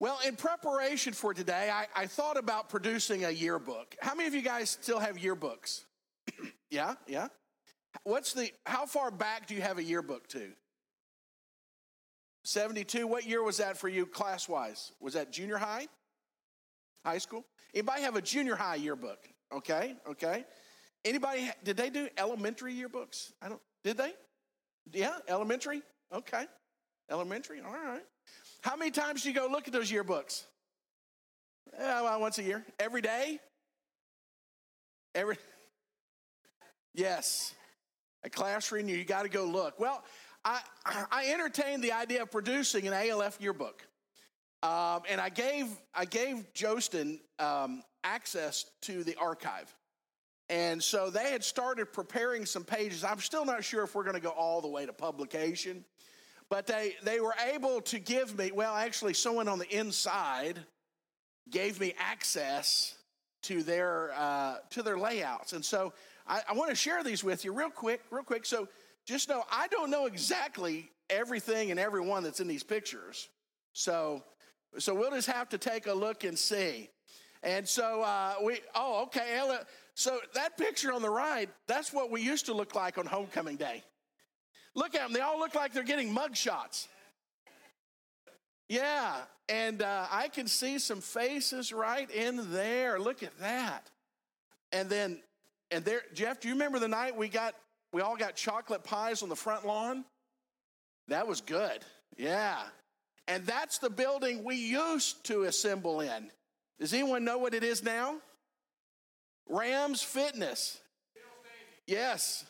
Well, in preparation for today, I, I thought about producing a yearbook. How many of you guys still have yearbooks? yeah, yeah. What's the, how far back do you have a yearbook to? 72. What year was that for you class wise? Was that junior high? High school? Anybody have a junior high yearbook? Okay, okay. Anybody, did they do elementary yearbooks? I don't, did they? Yeah, elementary? Okay. Elementary, all right. How many times do you go look at those yearbooks? Yeah, well, once a year. Every day? Every Yes. A class reunion, you got to go look. Well, I, I entertained the idea of producing an ALF yearbook. Um, and I gave, I gave Jostens um, access to the archive. And so they had started preparing some pages. I'm still not sure if we're going to go all the way to publication, but they, they were able to give me, well, actually, someone on the inside gave me access to their, uh, to their layouts. And so I, I want to share these with you real quick, real quick. So just know I don't know exactly everything and everyone that's in these pictures. So, so we'll just have to take a look and see. And so uh, we, oh, okay, Ella. So that picture on the right, that's what we used to look like on homecoming day. Look at them; they all look like they're getting mug shots. Yeah, and uh, I can see some faces right in there. Look at that. And then, and there, Jeff, do you remember the night we got we all got chocolate pies on the front lawn. That was good. Yeah. And that's the building we used to assemble in. Does anyone know what it is now? Rams Fitness. Yes.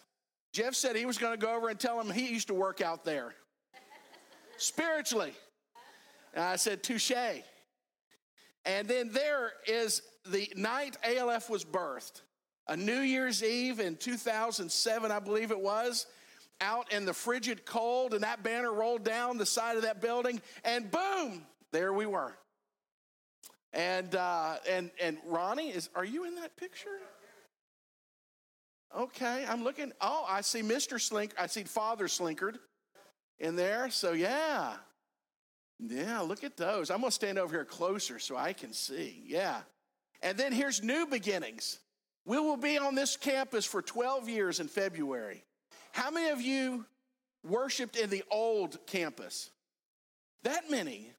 Jeff said he was going to go over and tell him he used to work out there spiritually. And I said, touche. And then there is the night ALF was birthed a New Year's Eve in 2007, I believe it was, out in the frigid cold, and that banner rolled down the side of that building, and boom, there we were. And uh, and and Ronnie is, are you in that picture? Okay, I'm looking. Oh, I see Mr. Slink. I see Father Slinkard in there. So yeah, yeah. Look at those. I'm gonna stand over here closer so I can see. Yeah. And then here's new beginnings. We will be on this campus for 12 years in February. How many of you worshiped in the old campus? That many.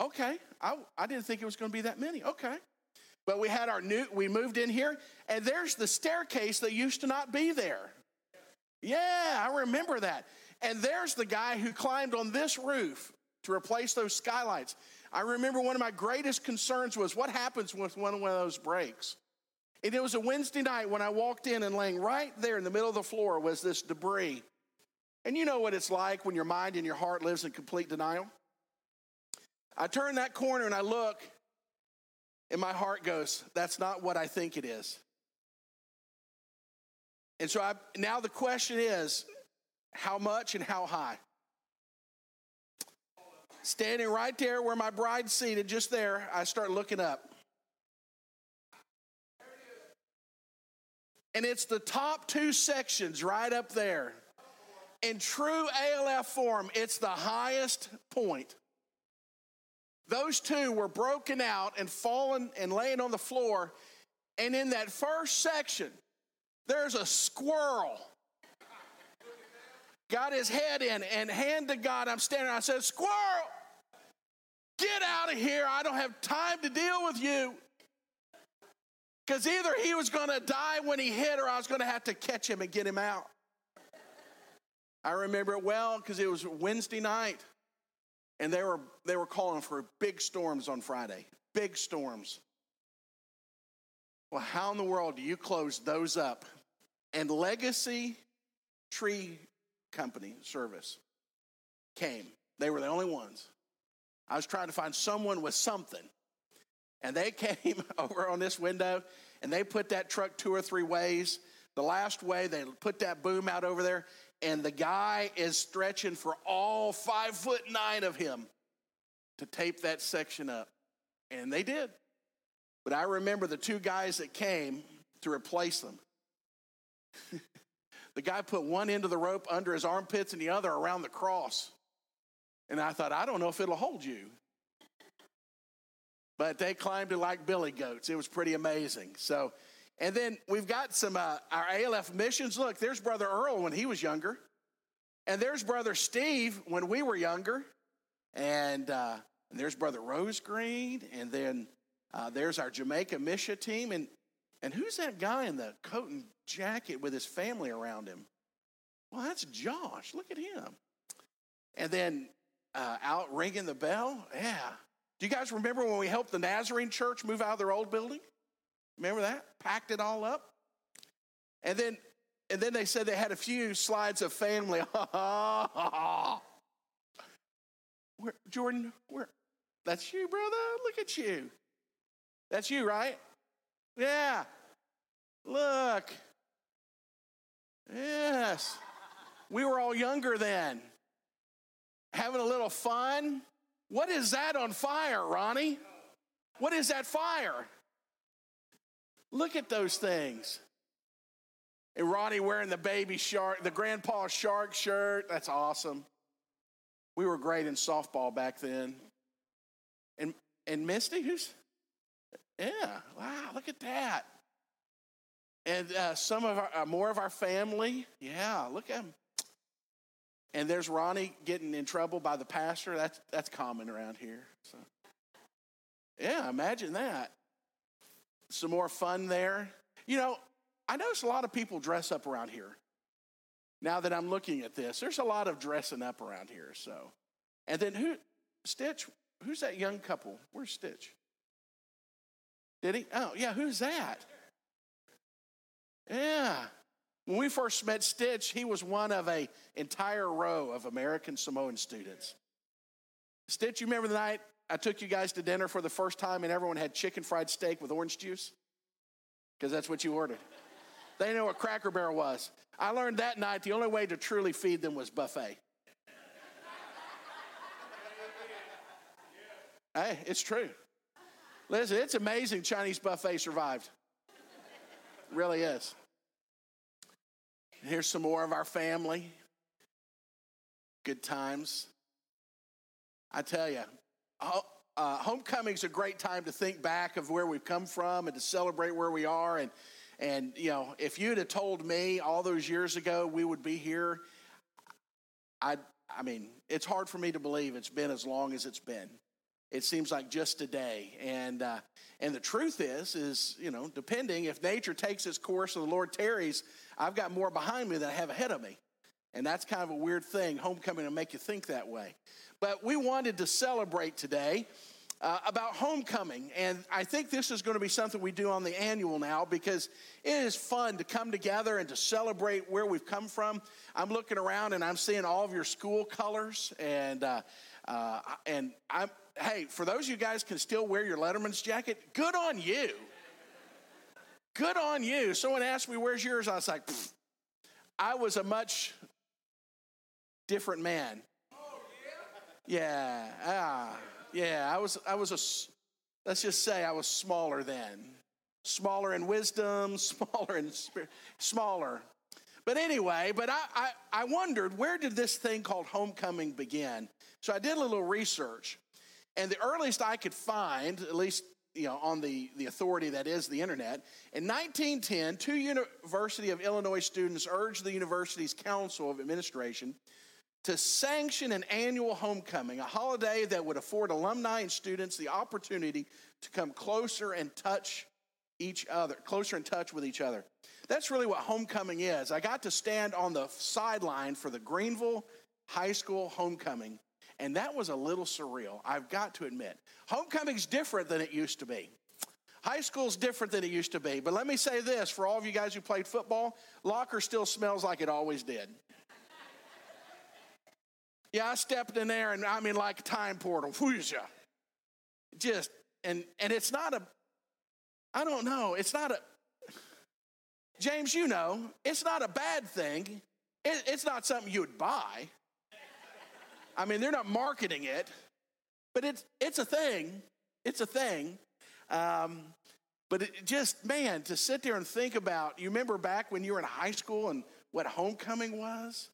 Okay, I, I didn't think it was going to be that many. Okay. But we had our new, we moved in here, and there's the staircase that used to not be there. Yeah, I remember that. And there's the guy who climbed on this roof to replace those skylights. I remember one of my greatest concerns was what happens with one of those breaks? And it was a Wednesday night when I walked in and laying right there in the middle of the floor was this debris. And you know what it's like when your mind and your heart lives in complete denial. I turn that corner and I look, and my heart goes, That's not what I think it is. And so I, now the question is, how much and how high? Standing right there where my bride's seated, just there, I start looking up. And it's the top two sections right up there. In true ALF form, it's the highest point. Those two were broken out and fallen and laying on the floor. And in that first section, there's a squirrel. Got his head in and hand to God. I'm standing. I said, Squirrel, get out of here. I don't have time to deal with you. Because either he was going to die when he hit, or I was going to have to catch him and get him out. I remember it well because it was Wednesday night, and they were they were calling for big storms on Friday. Big storms. Well, how in the world do you close those up? And Legacy Tree Company Service came. They were the only ones. I was trying to find someone with something and they came over on this window and they put that truck two or three ways. The last way, they put that boom out over there, and the guy is stretching for all five foot nine of him to tape that section up. And they did. But I remember the two guys that came to replace them. the guy put one end of the rope under his armpits and the other around the cross. And I thought, I don't know if it'll hold you. but they climbed it like billy goats. It was pretty amazing. So, and then we've got some uh, our ALF missions. Look, there's Brother Earl when he was younger, and there's Brother Steve when we were younger, and, uh, and there's Brother Rose Green, and then uh, there's our Jamaica Misha team, and and who's that guy in the coat and jacket with his family around him? Well, that's Josh. Look at him. And then uh, out ringing the bell. Yeah. Do you guys remember when we helped the Nazarene church move out of their old building? Remember that? Packed it all up. And then, and then they said they had a few slides of family. where, Jordan, where? That's you, brother. Look at you. That's you, right? Yeah. Look. Yes. We were all younger then. Having a little fun. What is that on fire, Ronnie? What is that fire? Look at those things. And Ronnie wearing the baby shark, the grandpa shark shirt. That's awesome. We were great in softball back then. And and Misty, who's yeah, wow, look at that. And uh, some of our, uh, more of our family, yeah, look at them. And there's Ronnie getting in trouble by the pastor. That's, that's common around here. So, yeah, imagine that. Some more fun there. You know, I notice a lot of people dress up around here. Now that I'm looking at this, there's a lot of dressing up around here. So, and then who, Stitch? Who's that young couple? Where's Stitch? Did he? Oh, yeah, who's that? Yeah. When we first met Stitch, he was one of a entire row of American Samoan students. Stitch, you remember the night I took you guys to dinner for the first time and everyone had chicken fried steak with orange juice? Because that's what you ordered. They know what Cracker Barrel was. I learned that night the only way to truly feed them was buffet. hey, it's true. Listen, it's amazing Chinese buffet survived. really is. Here's some more of our family. Good times. I tell you, uh, homecoming's a great time to think back of where we've come from and to celebrate where we are. And, and you know, if you'd have told me all those years ago we would be here, I, I mean, it's hard for me to believe it's been as long as it's been. It seems like just a day. And, uh, and the truth is, is, you know, depending if nature takes its course and the Lord tarries, I've got more behind me than I have ahead of me. And that's kind of a weird thing, homecoming to make you think that way. But we wanted to celebrate today uh, about homecoming. And I think this is going to be something we do on the annual now because it is fun to come together and to celebrate where we've come from. I'm looking around and I'm seeing all of your school colors. And, uh, uh, and I'm, hey, for those of you guys can still wear your Letterman's jacket, good on you. Good on you. Someone asked me, where's yours? I was like, I was a much different man. Yeah, ah, yeah. I was, I was a. Let's just say I was smaller then, smaller in wisdom, smaller in spirit, smaller. But anyway, but I, I, I wondered where did this thing called homecoming begin? So I did a little research, and the earliest I could find, at least you know, on the, the authority that is the internet. In 1910, two University of Illinois students urged the university's Council of Administration to sanction an annual homecoming, a holiday that would afford alumni and students the opportunity to come closer and touch each other, closer in touch with each other. That's really what homecoming is. I got to stand on the sideline for the Greenville High School homecoming and that was a little surreal, I've got to admit. Homecoming's different than it used to be. High school's different than it used to be. But let me say this for all of you guys who played football, locker still smells like it always did. Yeah, I stepped in there and I mean like time portal. Whooshia. Just and and it's not a I don't know, it's not a James, you know, it's not a bad thing. It, it's not something you would buy. I mean, they're not marketing it, but it's, it's a thing. It's a thing. Um, but it just, man, to sit there and think about, you remember back when you were in high school and what homecoming was?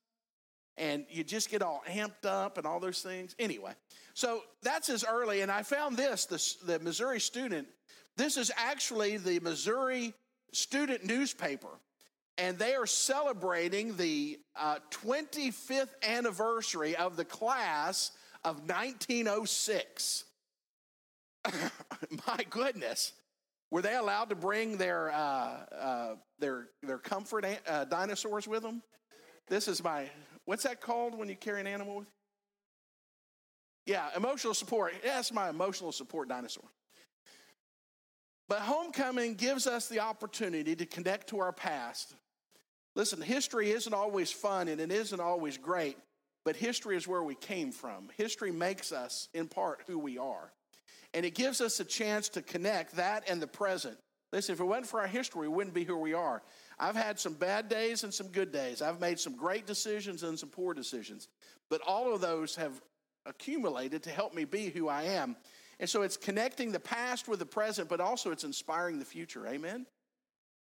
And you just get all amped up and all those things. Anyway, so that's as early, and I found this the, the Missouri Student. This is actually the Missouri Student newspaper, and they are celebrating the uh, 25th anniversary of the class of 1906. My goodness. Were they allowed to bring their, uh, uh, their, their comfort uh, dinosaurs with them? This is my, what's that called when you carry an animal with you? Yeah, emotional support. That's my emotional support dinosaur. But homecoming gives us the opportunity to connect to our past. Listen, history isn't always fun and it isn't always great, but history is where we came from. History makes us, in part, who we are. And it gives us a chance to connect that and the present. Listen, if it wasn't for our history, we wouldn't be who we are. I've had some bad days and some good days. I've made some great decisions and some poor decisions. But all of those have accumulated to help me be who I am. And so it's connecting the past with the present, but also it's inspiring the future. Amen?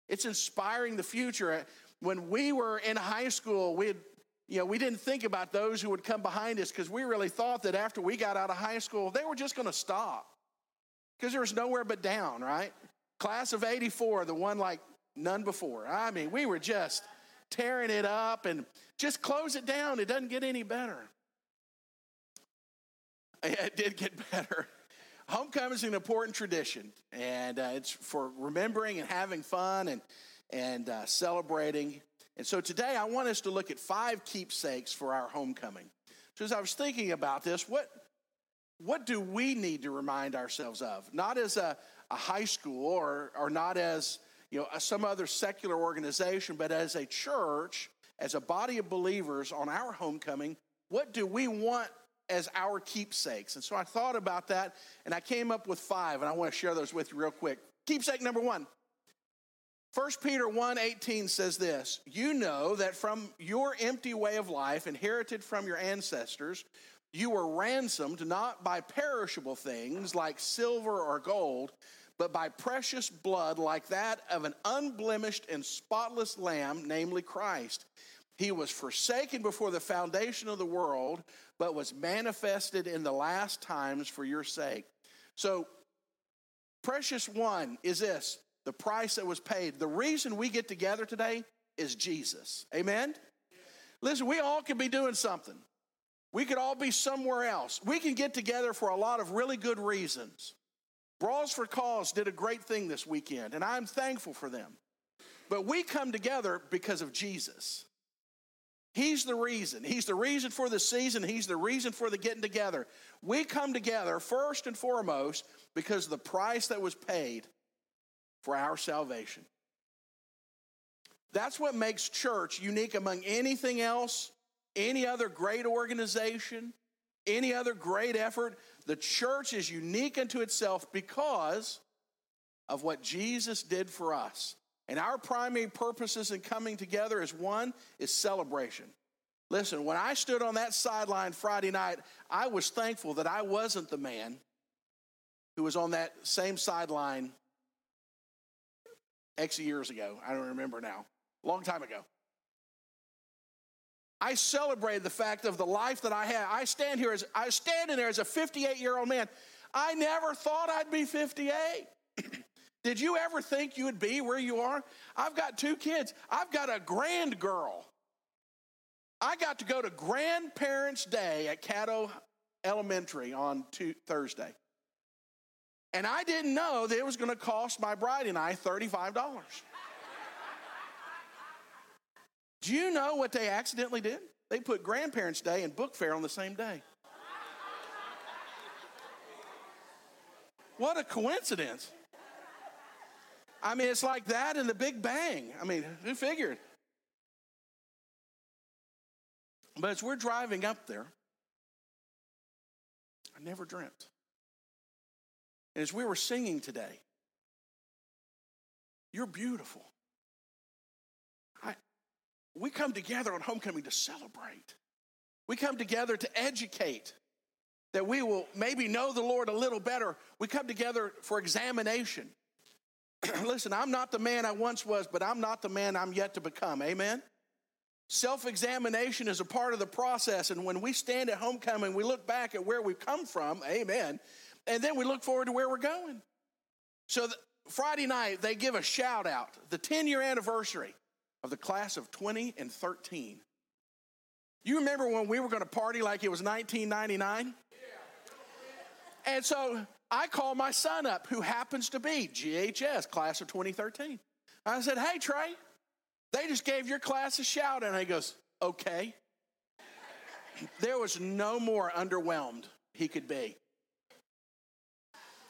It's inspiring the future. When we were in high school, we had you know, we didn't think about those who would come behind us because we really thought that after we got out of high school, they were just going to stop because there was nowhere but down, right? Class of 84, the one like none before. I mean, we were just tearing it up and just close it down. It doesn't get any better. It did get better. Homecoming is an important tradition, and uh, it's for remembering and having fun and, and uh, celebrating. And so today I want us to look at five keepsakes for our homecoming. So as I was thinking about this, what, what do we need to remind ourselves of? Not as a, a high school or, or not as you know, some other secular organization, but as a church, as a body of believers on our homecoming, what do we want as our keepsakes? And so I thought about that and I came up with five, and I want to share those with you real quick. Keepsake number one 1 Peter 1 18 says this You know that from your empty way of life, inherited from your ancestors, you were ransomed not by perishable things like silver or gold, but by precious blood like that of an unblemished and spotless lamb, namely Christ. He was forsaken before the foundation of the world, but was manifested in the last times for your sake. So, precious one is this the price that was paid. The reason we get together today is Jesus. Amen? Listen, we all could be doing something. We could all be somewhere else. We can get together for a lot of really good reasons. Brawls for Cause did a great thing this weekend, and I'm thankful for them. But we come together because of Jesus. He's the reason. He's the reason for the season. He's the reason for the getting together. We come together first and foremost because of the price that was paid for our salvation. That's what makes church unique among anything else any other great organization, any other great effort. The church is unique unto itself because of what Jesus did for us. And our primary purposes in coming together is one is celebration. Listen, when I stood on that sideline Friday night, I was thankful that I wasn't the man who was on that same sideline X years ago. I don't remember now. Long time ago. I celebrated the fact of the life that I had. I stand here as I stand in there as a 58 year old man. I never thought I'd be 58. Did you ever think you would be where you are? I've got two kids. I've got a grand girl. I got to go to Grandparents' Day at Caddo Elementary on Thursday. And I didn't know that it was going to cost my bride and I $35. Do you know what they accidentally did? They put Grandparents' Day and Book Fair on the same day. What a coincidence. I mean, it's like that and the Big Bang. I mean, who figured? But as we're driving up there, I never dreamt. And as we were singing today, you're beautiful we come together on homecoming to celebrate. We come together to educate, that we will maybe know the Lord a little better. We come together for examination. Listen, I'm not the man I once was, but I'm not the man I'm yet to become. Amen? Self examination is a part of the process. And when we stand at homecoming, we look back at where we've come from, amen, and then we look forward to where we're going. So, Friday night, they give a shout out, the 10 year anniversary of the class of 20 and 13. You remember when we were going to party like it was 1999? And so I called my son up, who happens to be GHS, class of 2013. I said, Hey, Trey, they just gave your class a shout. And he goes, Okay. there was no more underwhelmed he could be.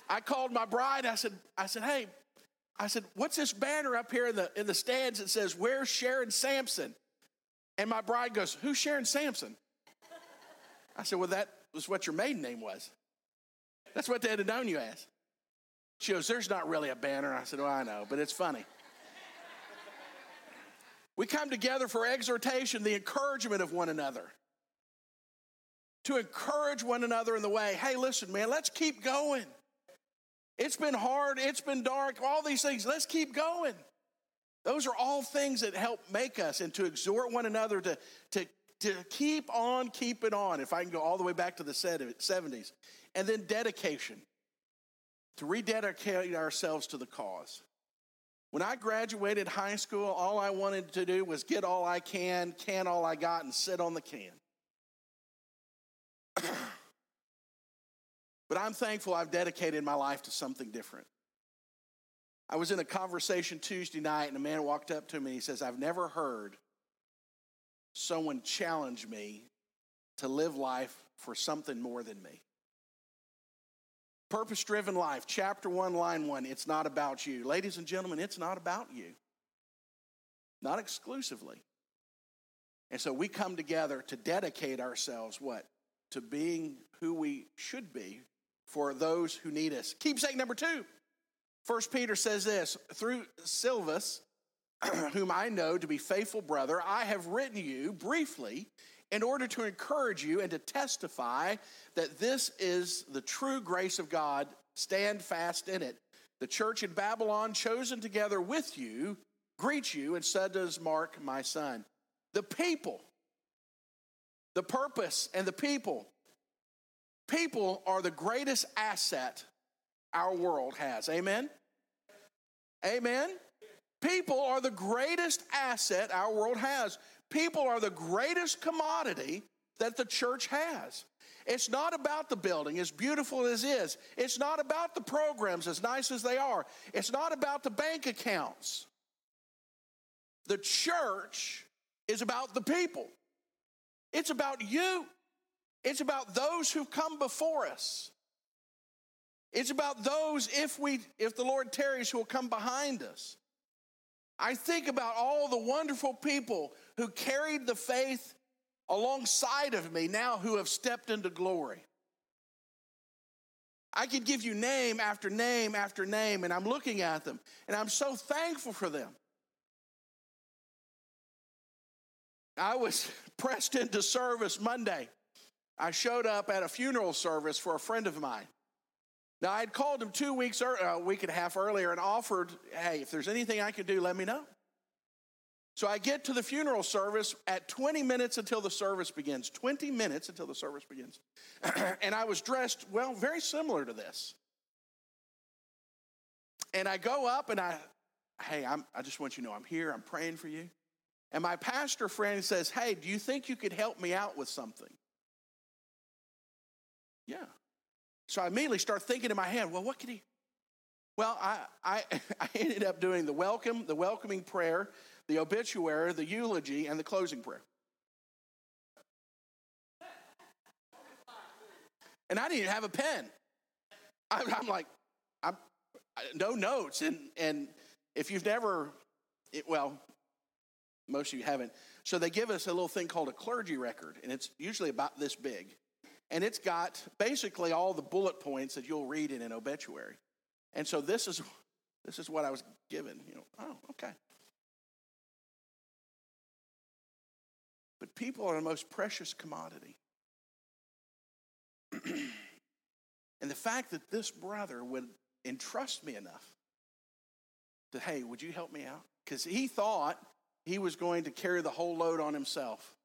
I called my bride. I said, I said, hey, I said, what's this banner up here in the in the stands that says, Where's Sharon Sampson? And my bride goes, Who's Sharon Sampson? I said, Well, that was what your maiden name was. That's what they had known you as. She goes, There's not really a banner. I said, Well, I know, but it's funny. we come together for exhortation, the encouragement of one another. To encourage one another in the way, hey, listen, man, let's keep going. It's been hard, it's been dark, all these things. Let's keep going. Those are all things that help make us and to exhort one another to, to, to keep on keeping on, if I can go all the way back to the 70s. And then dedication, to rededicate ourselves to the cause. When I graduated high school, all I wanted to do was get all I can, can all I got, and sit on the can. but I'm thankful I've dedicated my life to something different. I was in a conversation Tuesday night, and a man walked up to me. and He says, I've never heard someone challenge me to live life for something more than me. Purpose driven life, chapter one, line one. It's not about you. Ladies and gentlemen, it's not about you, not exclusively. And so we come together to dedicate ourselves, what? To being who we should be for those who need us. Keepsake number two. First Peter says this through Silvanus, whom I know to be faithful brother, I have written you briefly in order to encourage you and to testify that this is the true grace of God. Stand fast in it. The church in Babylon, chosen together with you, greets you, and so does Mark, my son. The people, the purpose, and the people. People are the greatest asset our world has. Amen? Amen? People are the greatest asset our world has. People are the greatest commodity that the church has. It's not about the building, as beautiful as it is. It's not about the programs, as nice as they are. It's not about the bank accounts. The church is about the people, it's about you, it's about those who've come before us. It's about those, if we, if the Lord tarries, who will come behind us. I think about all the wonderful people who carried the faith alongside of me now who have stepped into glory. I could give you name after name after name, and I'm looking at them, and I'm so thankful for them. I was pressed into service Monday. I showed up at a funeral service for a friend of mine. Now, I had called him two weeks, or a uh, week and a half earlier and offered, hey, if there's anything I can do, let me know. So I get to the funeral service at 20 minutes until the service begins. 20 minutes until the service begins. and I was dressed, well, very similar to this. And I go up and I, hey, I'm, I just want you to know I'm here, I'm praying for you. And my pastor friend says, hey, do you think you could help me out with something? Yeah. So I immediately start thinking in my head, well, what could he? Well, I, I, I ended up doing the welcome, the welcoming prayer, the obituary, the eulogy, and the closing prayer. And I didn't even have a pen. I, I'm like, I'm no notes. And and if you've never, it, well, most of you haven't. So they give us a little thing called a clergy record, and it's usually about this big and it's got basically all the bullet points that you'll read in an obituary. And so this is this is what I was given. You know, oh, okay. But people are the most precious commodity. and the fact that this brother would entrust me enough to, hey, would you help me out? Because he thought he was going to carry the whole load on himself.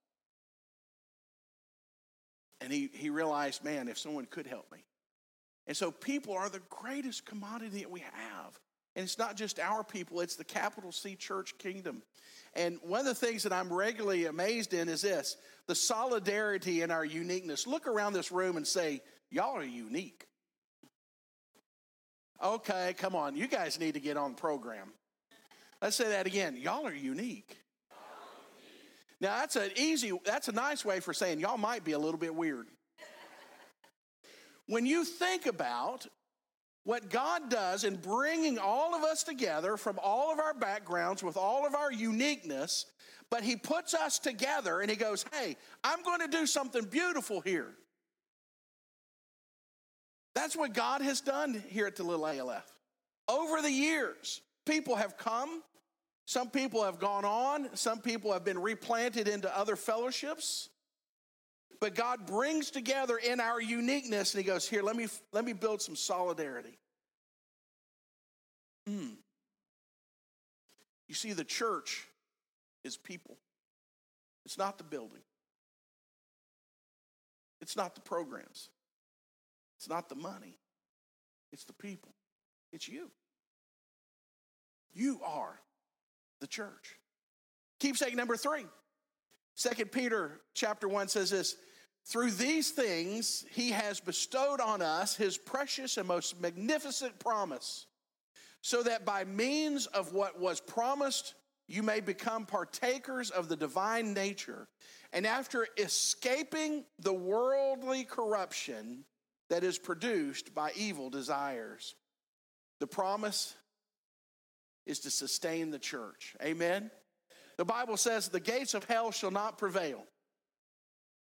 And he, he realized, man, if someone could help me. And so people are the greatest commodity that we have. And it's not just our people, it's the capital C church kingdom. And one of the things that I'm regularly amazed in is this the solidarity in our uniqueness. Look around this room and say, Y'all are unique. Okay, come on. You guys need to get on the program. Let's say that again. Y'all are unique. Now that's an easy, that's a nice way for saying y'all might be a little bit weird. When you think about what God does in bringing all of us together from all of our backgrounds with all of our uniqueness, but He puts us together and He goes, Hey, I'm going to do something beautiful here. That's what God has done here at the Little ALF. Over the years, people have come, some people have gone on, some people have been replanted into other fellowships. But God brings together in our uniqueness and He goes, Here, let me, let me build some solidarity. Mm. You see, the church is people, it's not the building, it's not the programs, it's not the money, it's the people, it's you. You are the church. Keepsake number three. Second Peter chapter 1 says this through these things, he has bestowed on us his precious and most magnificent promise, so that by means of what was promised, you may become partakers of the divine nature. And after escaping the worldly corruption that is produced by evil desires, the promise is to sustain the church. Amen. The Bible says, The gates of hell shall not prevail.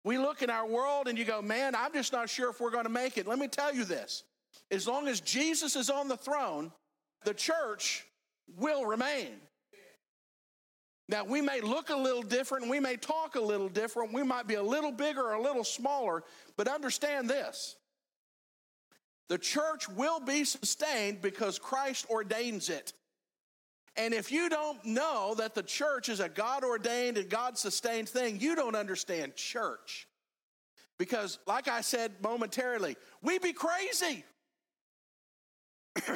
We look in our world and you go, man, I'm just not sure if we're going to make it. Let me tell you this as long as Jesus is on the throne, the church will remain. Now, we may look a little different, we may talk a little different, we might be a little bigger or a little smaller, but understand this the church will be sustained because Christ ordains it. And if you don't know that the church is a God ordained and God sustained thing, you don't understand church. Because, like I said momentarily, we be crazy.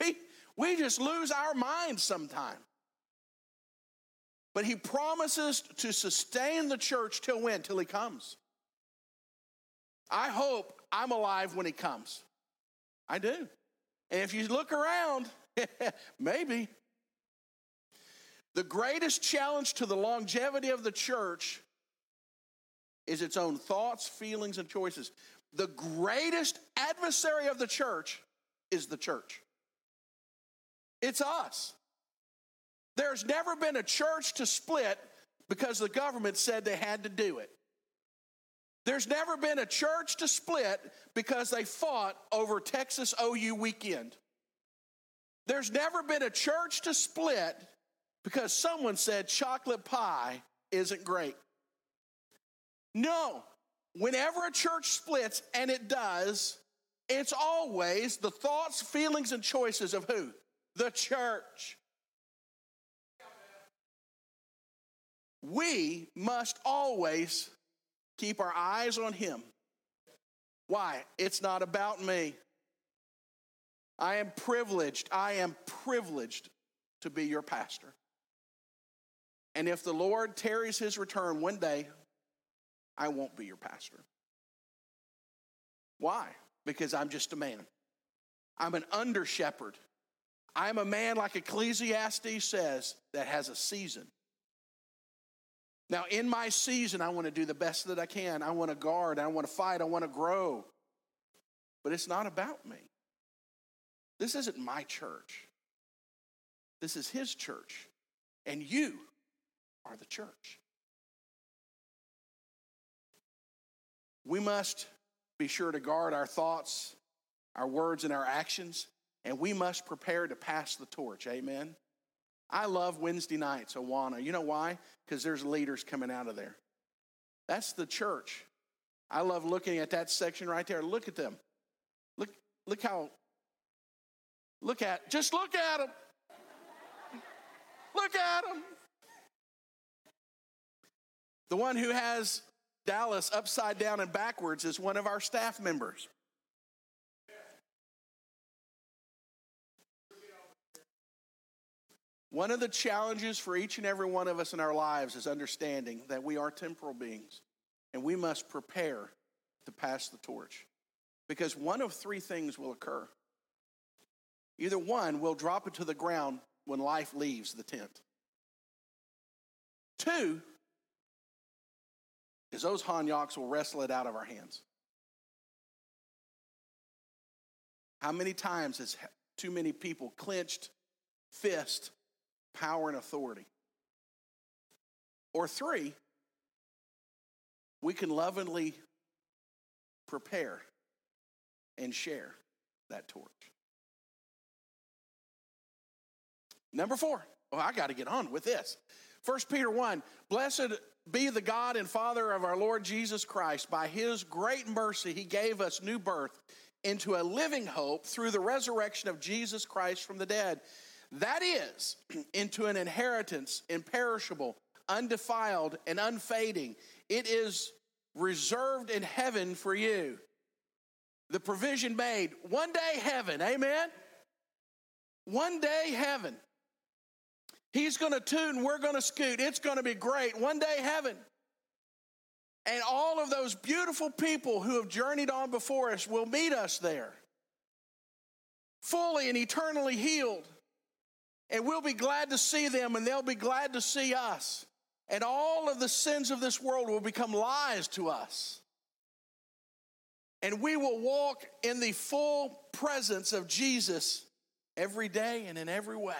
we, we just lose our minds sometimes. But he promises to sustain the church till when? Till he comes. I hope I'm alive when he comes. I do. And if you look around, maybe. The greatest challenge to the longevity of the church is its own thoughts, feelings, and choices. The greatest adversary of the church is the church. It's us. There's never been a church to split because the government said they had to do it. There's never been a church to split because they fought over Texas OU weekend. There's never been a church to split because someone said chocolate pie isn't great. No, whenever a church splits, and it does, it's always the thoughts, feelings, and choices of who? The church. We must always keep our eyes on Him. Why? It's not about me. I am privileged. I am privileged to be your pastor. And if the Lord tarries his return one day, I won't be your pastor. Why? Because I'm just a man. I'm an under shepherd. I'm a man, like Ecclesiastes says, that has a season. Now, in my season, I want to do the best that I can. I want to guard. I want to fight. I want to grow. But it's not about me. This isn't my church. This is his church. And you are the church. We must be sure to guard our thoughts, our words, and our actions, and we must prepare to pass the torch. Amen. I love Wednesday nights, Awana. You know why? Because there's leaders coming out of there. That's the church. I love looking at that section right there. Look at them. Look, look how, look at, just look at them. Look at them. The one who has Dallas upside down and backwards is one of our staff members. One of the challenges for each and every one of us in our lives is understanding that we are temporal beings and we must prepare to pass the torch. Because one of three things will occur. Either one, will drop it to the ground when life leaves the tent. Two, is those Hanyaks will wrestle it out of our hands. How many times has too many people clenched fist power and authority? Or three, we can lovingly prepare and share that torch. Number four. Oh, I got to get on with this. First Peter 1 Blessed be the God and Father of our Lord Jesus Christ. By his great mercy, he gave us new birth into a living hope through the resurrection of Jesus Christ from the dead. That is, into an inheritance imperishable, undefiled, and unfading. It is reserved in heaven for you. The provision made. One day, heaven. Amen? One day, heaven. He's going to tune, we're going to scoot. It's going to be great. One day, heaven. And all of those beautiful people who have journeyed on before us will meet us there, fully and eternally healed. And we'll be glad to see them, and they'll be glad to see us. And all of the sins of this world will become lies to us. And we will walk in the full presence of Jesus every day and in every way.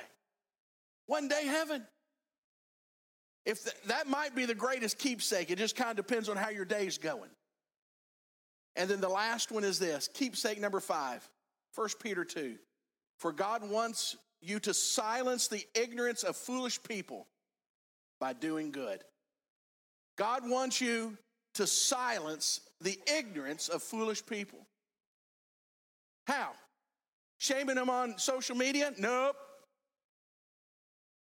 One day, heaven. If the, that might be the greatest keepsake, it just kind of depends on how your day's going. And then the last one is this keepsake number five, 1 Peter 2. For God wants you to silence the ignorance of foolish people by doing good. God wants you to silence the ignorance of foolish people. How? Shaming them on social media? Nope.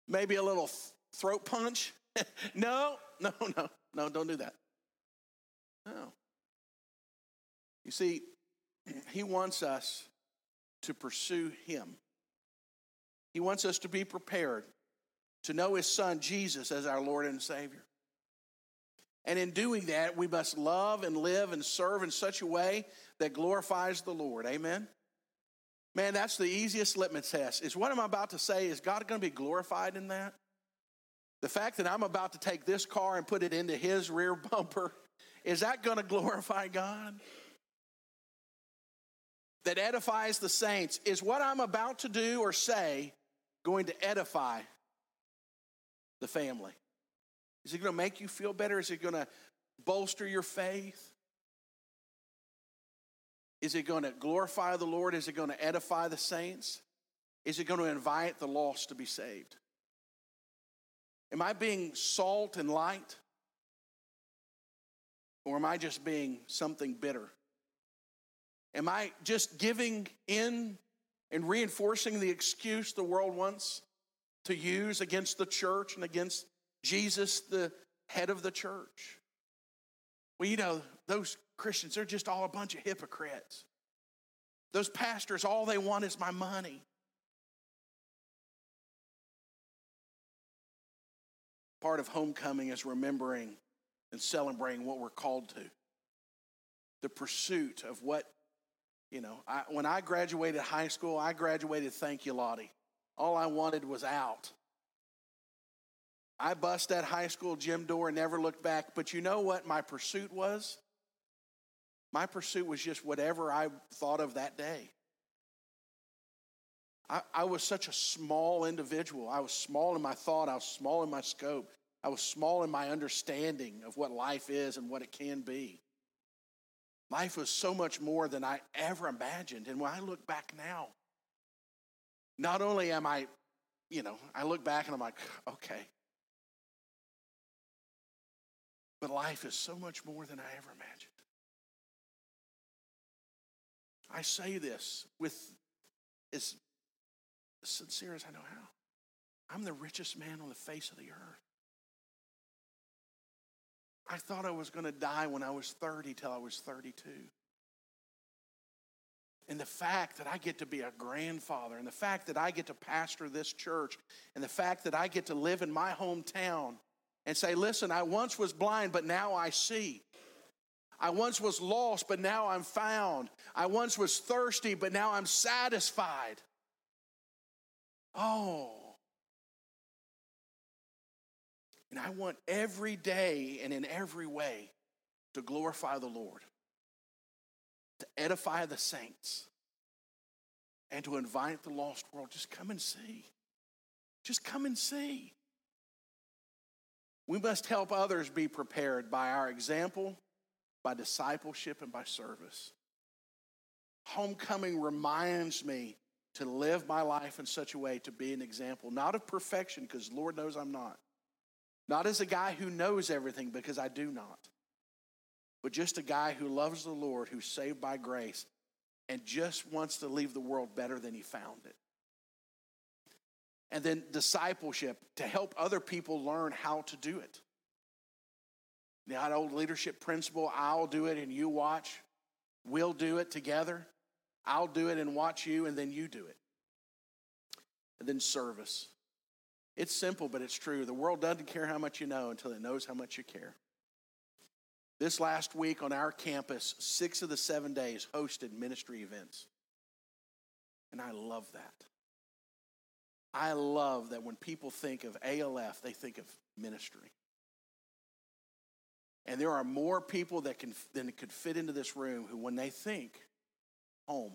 Maybe a little throat punch? no, no, no, no, don't do that. No. You see, he wants us to pursue him. He wants us to be prepared to know his son Jesus as our Lord and Savior. And in doing that, we must love and live and serve in such a way that glorifies the Lord. Amen. Man, that's the easiest litmus test. Is what I'm about to say, is God going to be glorified in that? The fact that I'm about to take this car and put it into his rear bumper, is that going to glorify God? That edifies the saints. Is what I'm about to do or say going to edify the family? Is it going to make you feel better? Is it going to bolster your faith? Is it going to glorify the Lord? Is it going to edify the saints? Is it going to invite the lost to be saved? Am I being salt and light? Or am I just being something bitter? Am I just giving in and reinforcing the excuse the world wants to use against the church and against Jesus, the head of the church? Well, you know, those Christians, they're just all a bunch of hypocrites. Those pastors, all they want is my money. Part of homecoming is remembering and celebrating what we're called to. The pursuit of what, you know, I, when I graduated high school, I graduated, thank you, Lottie. All I wanted was out. I bust that high school gym door and never looked back. But you know what my pursuit was? My pursuit was just whatever I thought of that day. I, I, was such a small individual. I was small in my thought, I was small in my scope, I was small in my understanding of what life is and what it can be. Life was so much more than I ever imagined. And when I look back now, not only am I, you know, I look back and I'm like, okay. But life is so much more than I ever imagined. I say this with as sincere as I know how. I'm the richest man on the face of the earth. I thought I was going to die when I was 30 till I was 32. And the fact that I get to be a grandfather, and the fact that I get to pastor this church, and the fact that I get to live in my hometown and say, listen, I once was blind, but now I see. I once was lost, but now I'm found. I once was thirsty, but now I'm satisfied. Oh. And I want every day and in every way to glorify the Lord, to edify the saints, and to invite the lost world. Just come and see. Just come and see. We must help others be prepared by our example, by discipleship, and by service. Homecoming reminds me to live my life in such a way to be an example, not of perfection, because Lord knows I'm not. Not as a guy who knows everything, because I do not. But just a guy who loves the Lord, who's saved by grace, and just wants to leave the world better than he found it. And then discipleship to help other people learn how to do it. That old leadership principle I'll do it and you watch. We'll do it together. I'll do it and watch you, and then you do it. And then service. It's simple, but it's true. The world doesn't care how much you know until it knows how much you care. This last week on our campus, six of the seven days hosted ministry events. And I love that. I love that when people think of ALF, they think of ministry. And there are more people that can than could fit into this room who, when they think home,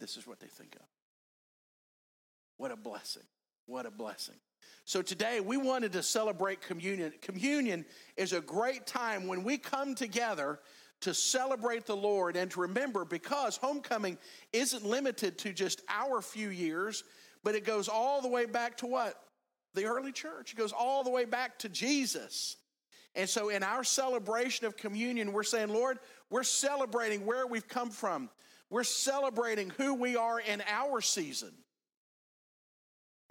this is what they think of. What a blessing. What a blessing. So today we wanted to celebrate communion. Communion is a great time when we come together to celebrate the Lord and to remember because homecoming isn't limited to just our few years, but it goes all the way back to what? The early church. It goes all the way back to Jesus. And so in our celebration of communion, we're saying, Lord, we're celebrating where we've come from. We're celebrating who we are in our season.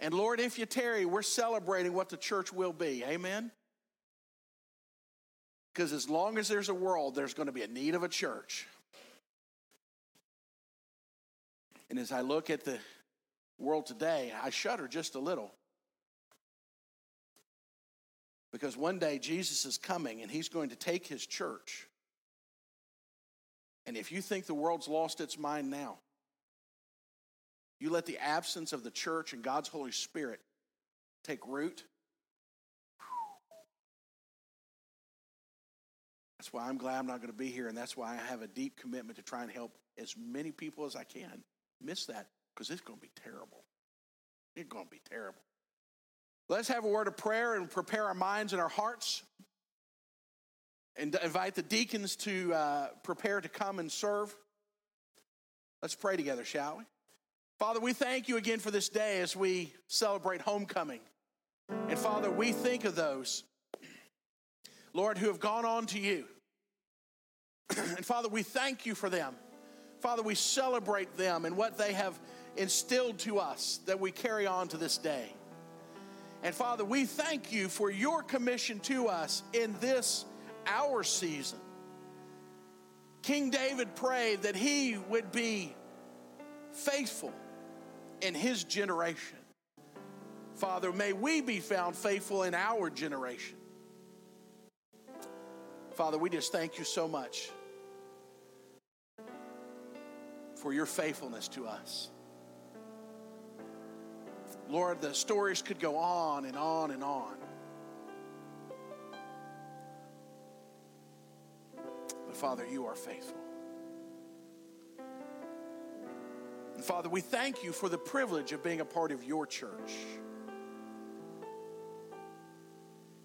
And Lord, if you tarry, we're celebrating what the church will be. Amen? Because as long as there's a world, there's going to be a need of a church. And as I look at the world today, I shudder just a little. Because one day Jesus is coming and he's going to take his church. And if you think the world's lost its mind now, you let the absence of the church and God's Holy Spirit take root. That's why I'm glad I'm not going to be here, and that's why I have a deep commitment to try and help as many people as I can miss that because it's going to be terrible. It's going to be terrible. Let's have a word of prayer and prepare our minds and our hearts and invite the deacons to uh, prepare to come and serve. Let's pray together, shall we? Father, we thank you again for this day as we celebrate homecoming. And Father, we think of those, Lord, who have gone on to you. and Father, we thank you for them. Father, we celebrate them and what they have instilled to us that we carry on to this day. And Father, we thank you for your commission to us in this our season. King David prayed that he would be faithful in his generation. Father, may we be found faithful in our generation. Father, we just thank you so much for your faithfulness to us. Lord, the stories could go on and on and on. But Father, you are faithful. And Father, we thank you for the privilege of being a part of your church.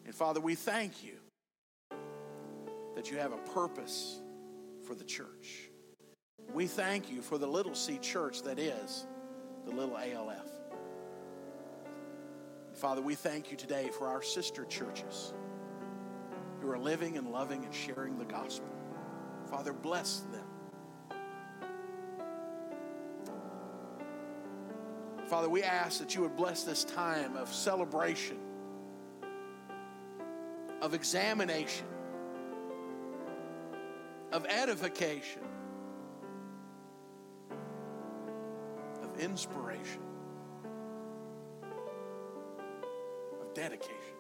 And Father, we thank you that you have a purpose for the church. We thank you for the little C church that is the little ALF. Father, we thank you today for our sister churches who are living and loving and sharing the gospel. Father, bless them. Father, we ask that you would bless this time of celebration. of examination, of edification, of inspiration, dedication.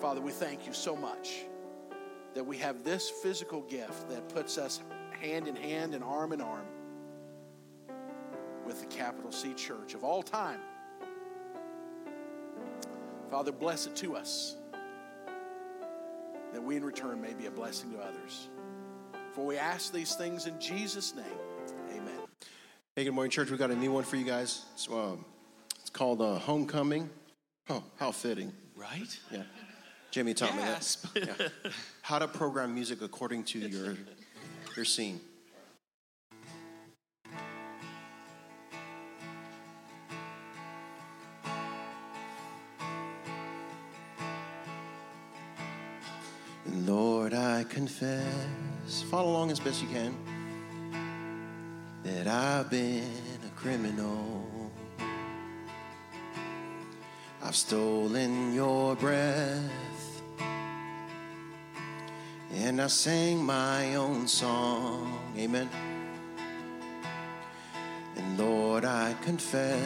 Father, we thank you so much that we have this physical gift that puts us hand in hand and arm in arm with the capital C church of all time. Father, bless it to us that we in return may be a blessing to others. For we ask these things in Jesus' name. Amen. Hey, good morning, church. We've got a new one for you guys. It's, um, it's called uh, Homecoming. Oh, how fitting. Right? Yeah. Jimmy taught Gasp. me that. Yeah. How to program music according to your, your scene. Lord, I confess, follow along as best you can, that I've been a criminal. I've stolen your breath, and I sang my own song. Amen. And Lord, I confess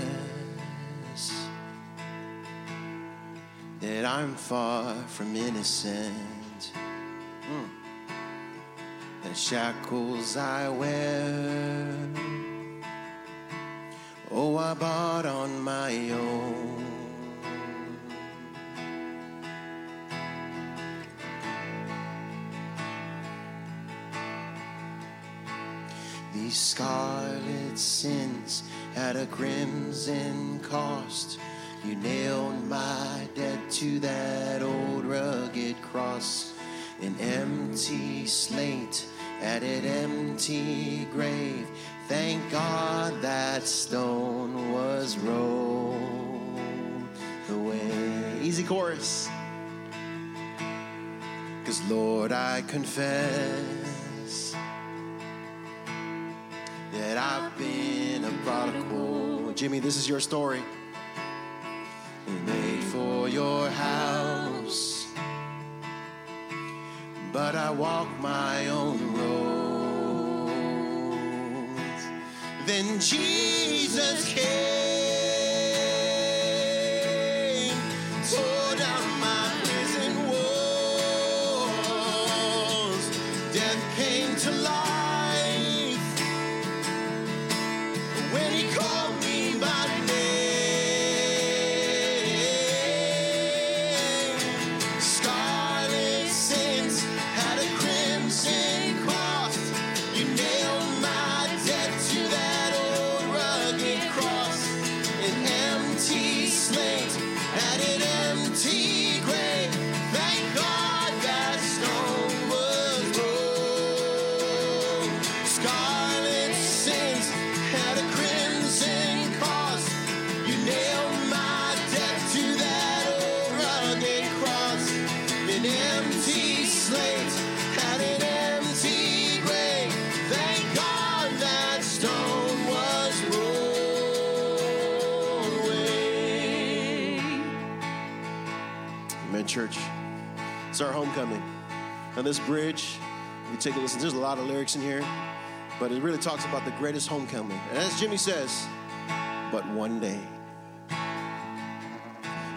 that I'm far from innocent. Mm. The shackles I wear, oh, I bought on my own. These scarlet sins at a crimson cost. You nailed my debt to that old rugged cross. An empty slate at an empty grave. Thank God that stone was rolled away. Easy chorus. Cause Lord, I confess I've been a prodigal. Jimmy, this is your story. Made for your house, but I walk my own roads. Then Jesus came, this bridge, you take a listen, there's a lot of lyrics in here, but it really talks about the greatest homecoming. And as Jimmy says, but one day.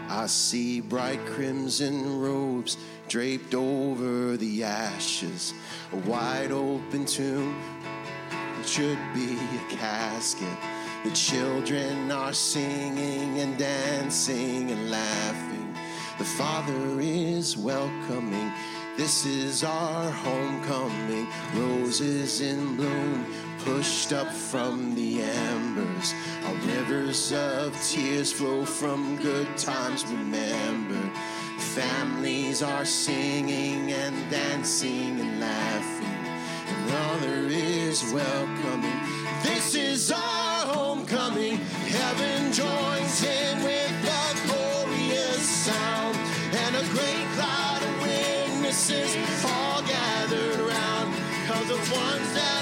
I see bright crimson robes draped over the ashes, a wide open tomb. It should be a casket. The children are singing and dancing and laughing. The Father is welcoming. This is our homecoming. Roses in bloom, pushed up from the embers. Our rivers of tears flow from good times remembered. Families are singing and dancing and laughing. Another is welcoming. This is our homecoming. Heaven joins in with witnesses all gathered around. Cause the ones that